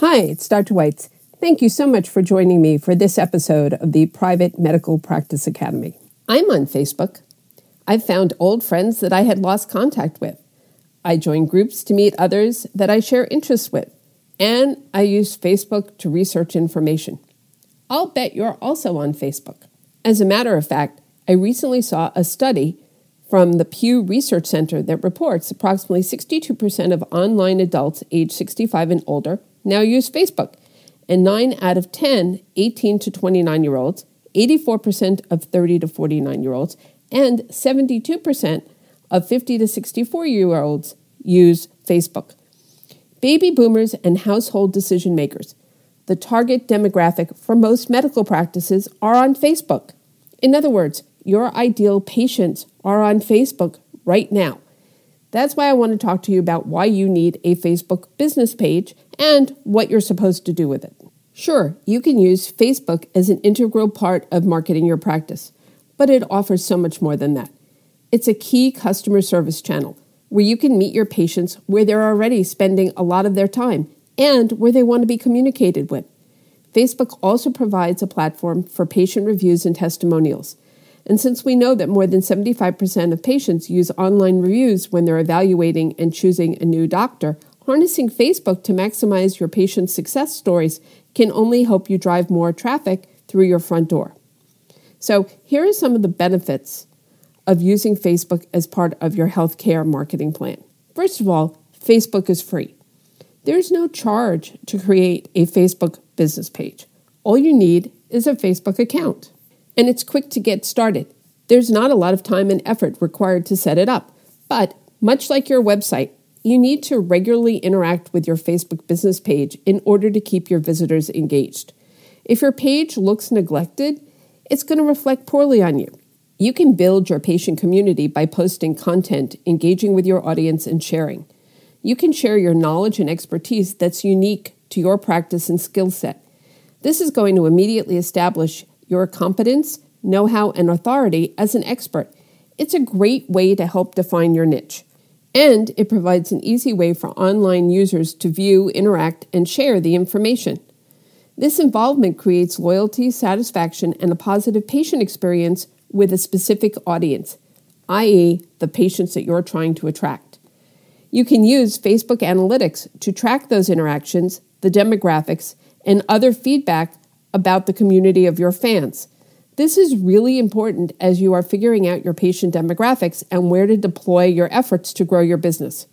Hi, it's Dr. Weitz. Thank you so much for joining me for this episode of the Private Medical Practice Academy. I'm on Facebook. I've found old friends that I had lost contact with. I join groups to meet others that I share interests with. And I use Facebook to research information. I'll bet you're also on Facebook. As a matter of fact, I recently saw a study from the Pew Research Center that reports approximately 62% of online adults age 65 and older now use Facebook, and 9 out of 10 18 to 29 year olds, 84% of 30 to 49 year olds, and 72% of 50 to 64 year olds use Facebook. Baby boomers and household decision makers, the target demographic for most medical practices, are on Facebook. In other words, your ideal patients are on Facebook right now. That's why I want to talk to you about why you need a Facebook business page and what you're supposed to do with it. Sure, you can use Facebook as an integral part of marketing your practice but it offers so much more than that. It's a key customer service channel where you can meet your patients where they're already spending a lot of their time and where they want to be communicated with. Facebook also provides a platform for patient reviews and testimonials. And since we know that more than 75% of patients use online reviews when they're evaluating and choosing a new doctor, harnessing Facebook to maximize your patient's success stories can only help you drive more traffic through your front door. So, here are some of the benefits of using Facebook as part of your healthcare marketing plan. First of all, Facebook is free. There's no charge to create a Facebook business page. All you need is a Facebook account, and it's quick to get started. There's not a lot of time and effort required to set it up, but much like your website, you need to regularly interact with your Facebook business page in order to keep your visitors engaged. If your page looks neglected, it's going to reflect poorly on you. You can build your patient community by posting content, engaging with your audience, and sharing. You can share your knowledge and expertise that's unique to your practice and skill set. This is going to immediately establish your competence, know how, and authority as an expert. It's a great way to help define your niche. And it provides an easy way for online users to view, interact, and share the information. This involvement creates loyalty, satisfaction, and a positive patient experience with a specific audience, i.e., the patients that you're trying to attract. You can use Facebook Analytics to track those interactions, the demographics, and other feedback about the community of your fans. This is really important as you are figuring out your patient demographics and where to deploy your efforts to grow your business.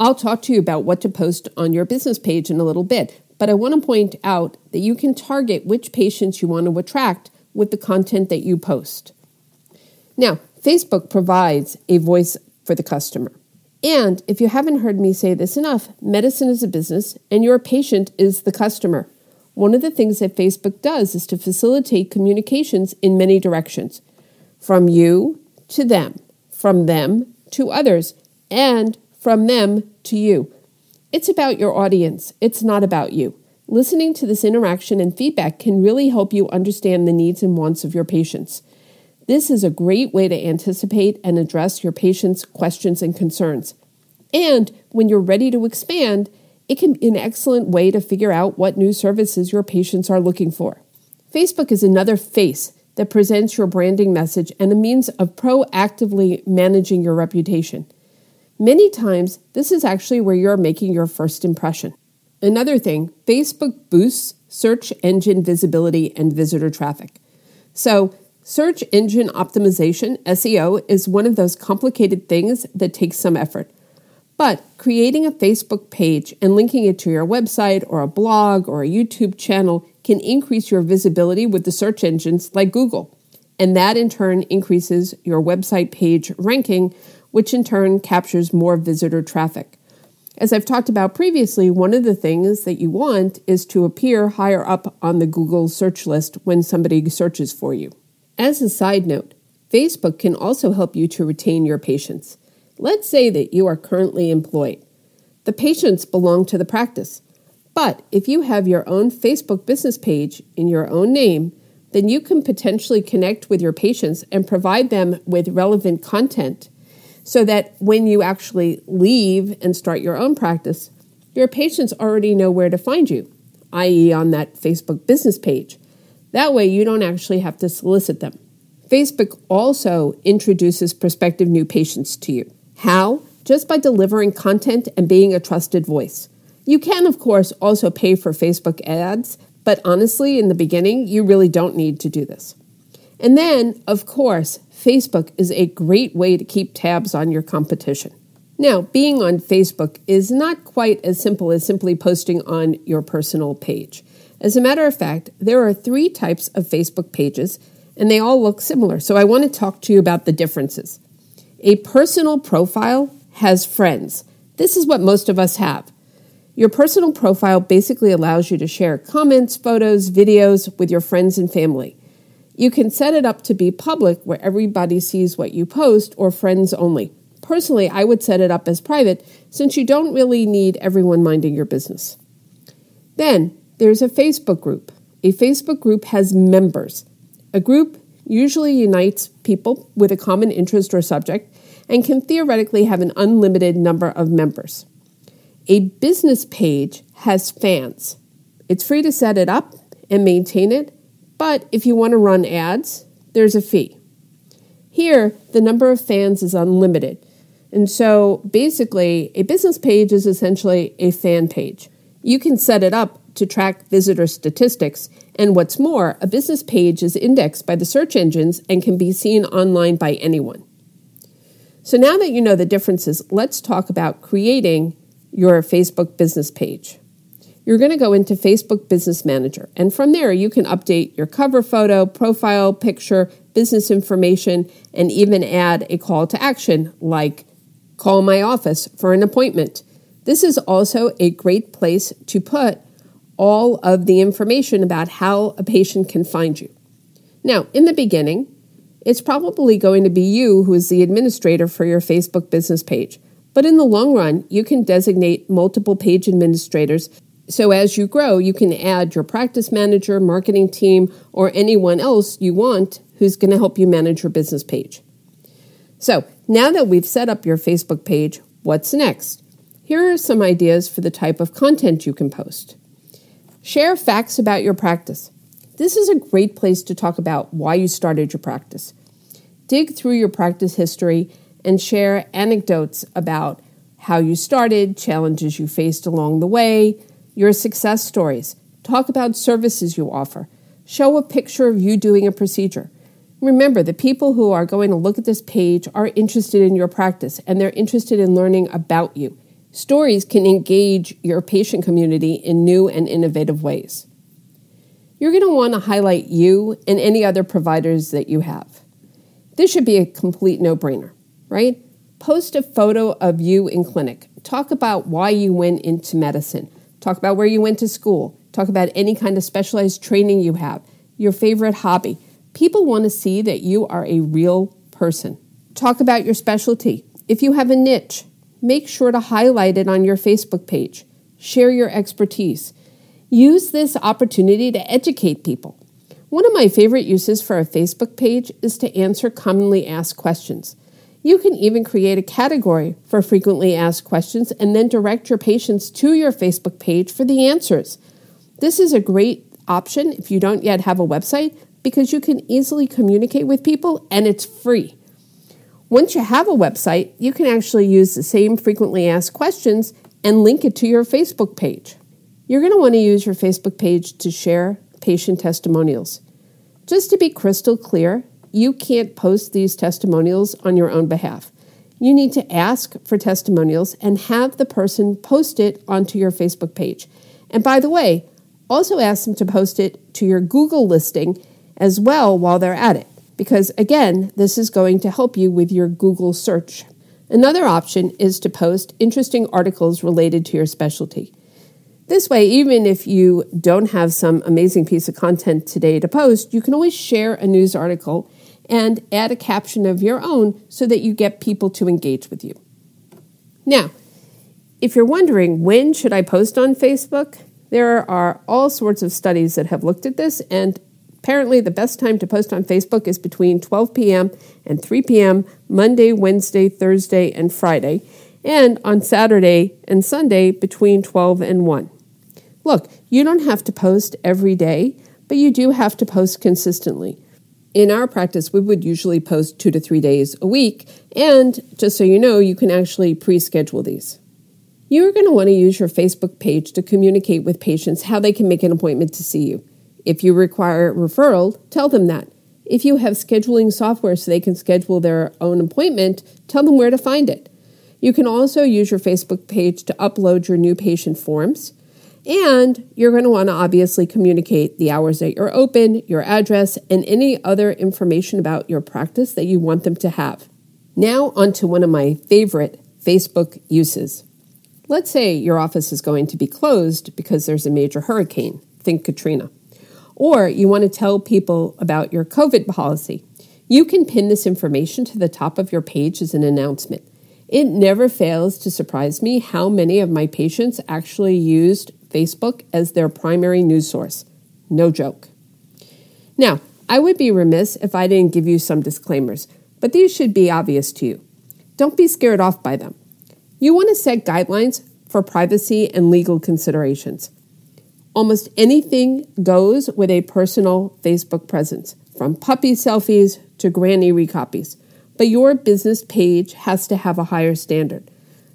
I'll talk to you about what to post on your business page in a little bit, but I want to point out that you can target which patients you want to attract with the content that you post. Now, Facebook provides a voice for the customer. And if you haven't heard me say this enough, medicine is a business and your patient is the customer. One of the things that Facebook does is to facilitate communications in many directions from you to them, from them to others, and from them to you. It's about your audience, it's not about you. Listening to this interaction and feedback can really help you understand the needs and wants of your patients. This is a great way to anticipate and address your patients' questions and concerns. And when you're ready to expand, it can be an excellent way to figure out what new services your patients are looking for. Facebook is another face that presents your branding message and a means of proactively managing your reputation. Many times, this is actually where you're making your first impression. Another thing, Facebook boosts search engine visibility and visitor traffic. So, search engine optimization, SEO, is one of those complicated things that takes some effort. But creating a Facebook page and linking it to your website or a blog or a YouTube channel can increase your visibility with the search engines like Google. And that in turn increases your website page ranking, which in turn captures more visitor traffic. As I've talked about previously, one of the things that you want is to appear higher up on the Google search list when somebody searches for you. As a side note, Facebook can also help you to retain your patients. Let's say that you are currently employed. The patients belong to the practice. But if you have your own Facebook business page in your own name, then you can potentially connect with your patients and provide them with relevant content so that when you actually leave and start your own practice, Your patients already know where to find you, i.e., on that Facebook business page. That way, you don't actually have to solicit them. Facebook also introduces prospective new patients to you. How? Just by delivering content and being a trusted voice. You can, of course, also pay for Facebook ads, but honestly, in the beginning, you really don't need to do this. And then, of course, Facebook is a great way to keep tabs on your competition. Now, being on Facebook is not quite as simple as simply posting on your personal page. As a matter of fact, there are three types of Facebook pages, and they all look similar. So I want to talk to you about the differences. A personal profile has friends. This is what most of us have. Your personal profile basically allows you to share comments, photos, videos with your friends and family. You can set it up to be public where everybody sees what you post or friends only. Personally, I would set it up as private since you don't really need everyone minding your business. Then there's a Facebook group. A Facebook group has members. A group usually unites people with a common interest or subject and can theoretically have an unlimited number of members. A business page has fans. It's free to set it up and maintain it, but if you want to run ads, there's a fee. Here, the number of fans is unlimited. And so basically, a business page is essentially a fan page. You can set it up to track visitor statistics, and what's more, a business page is indexed by the search engines and can be seen online by anyone. So now that you know the differences, let's talk about creating your Facebook business page you're going to go into Facebook Business Manager. And from there, you can update your cover photo, profile picture, business information, and even add a call to action like call my office for an appointment. This is also a great place to put all of the information about how a patient can find you. Now, in the beginning, it's probably going to be you who is the administrator for your Facebook business page. But in the long run, you can designate multiple page administrators so as you grow, you can add your practice manager, marketing team, or anyone else you want who's going to help you manage your business page. So now that we've set up your Facebook page, what's next? Here are some ideas for the type of content you can post. Share facts about your practice. This is a great place to talk about why you started your practice. Dig through your practice history and share anecdotes about how you started, challenges you faced along the way, your success stories. Talk about services you offer. Show a picture of you doing a procedure. Remember, the people who are going to look at this page are interested in your practice and they're interested in learning about you. Stories can engage your patient community in new and innovative ways. You're going to want to highlight you and any other providers that you have. This should be a complete no brainer, right? Post a photo of you in clinic. Talk about why you went into medicine. Talk about where you went to school. Talk about any kind of specialized training you have, your favorite hobby. People want to see that you are a real person. Talk about your specialty. If you have a niche, make sure to highlight it on your Facebook page. Share your expertise. Use this opportunity to educate people. One of my favorite uses for a Facebook page is to answer commonly asked questions. You can even create a category for frequently asked questions and then direct your patients to your Facebook page for the answers. This is a great option if you don't yet have a website because you can easily communicate with people and it's free. Once you have a website, you can actually use the same frequently asked questions and link it to your Facebook page. You're going to want to use your Facebook page to share patient testimonials. Just to be crystal clear, you can't post these testimonials on your own behalf. You need to ask for testimonials and have the person post it onto your Facebook page. And by the way, also ask them to post it to your Google listing as well while they're at it, because again, this is going to help you with your Google search. Another option is to post interesting articles related to your specialty. This way, even if you don't have some amazing piece of content today to post, you can always share a news article and add a caption of your own so that you get people to engage with you. Now, if you're wondering when should I post on Facebook, there are all sorts of studies that have looked at this and apparently the best time to post on Facebook is between 12 p.m. and 3 p.m. Monday, Wednesday, Thursday, and Friday. and on Saturday and Sunday between 12 and 1. Look, you don't have to post every day, but you do have to post consistently. In our practice, we would usually post two to three days a week, and just so you know, you can actually pre schedule these. You are going to want to use your Facebook page to communicate with patients how they can make an appointment to see you. If you require referral, tell them that. If you have scheduling software so they can schedule their own appointment, tell them where to find it. You can also use your Facebook page to upload your new patient forms. And you're going to want to obviously communicate the hours that you're open, your address, and any other information about your practice that you want them to have. Now, on to one of my favorite Facebook uses. Let's say your office is going to be closed because there's a major hurricane, think Katrina. Or you want to tell people about your COVID policy. You can pin this information to the top of your page as an announcement. It never fails to surprise me how many of my patients actually used Facebook as their primary news source. No joke. Now, I would be remiss if I didn't give you some disclaimers, but these should be obvious to you. Don't be scared off by them. You want to set guidelines for privacy and legal considerations. Almost anything goes with a personal Facebook presence, from puppy selfies to granny recopies. But your business page has to have a higher standard.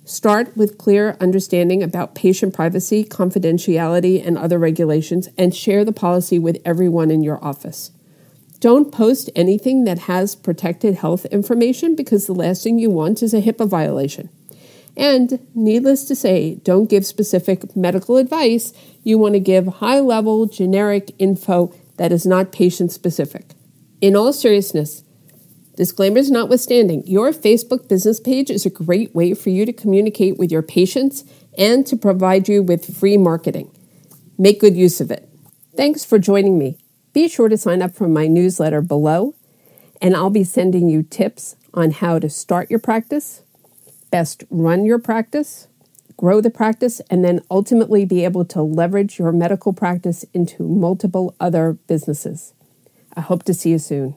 Start with clear understanding about patient privacy, confidentiality, and other regulations, and share the policy with everyone in your office. Don't post anything that has protected health information because the last thing you want is a HIPAA violation. And needless to say, don't give specific medical advice. You want to give high level, generic info that is not patient specific. In all seriousness, Disclaimers notwithstanding, your Facebook business page is a great way for you to communicate with your patients and to provide you with free marketing. Make good use of it. Thanks for joining me. Be sure to sign up for my newsletter below, and I'll be sending you tips on how to start your practice, best run your practice, grow the practice, and then ultimately be able to leverage your medical practice into multiple other businesses. I hope to see you soon.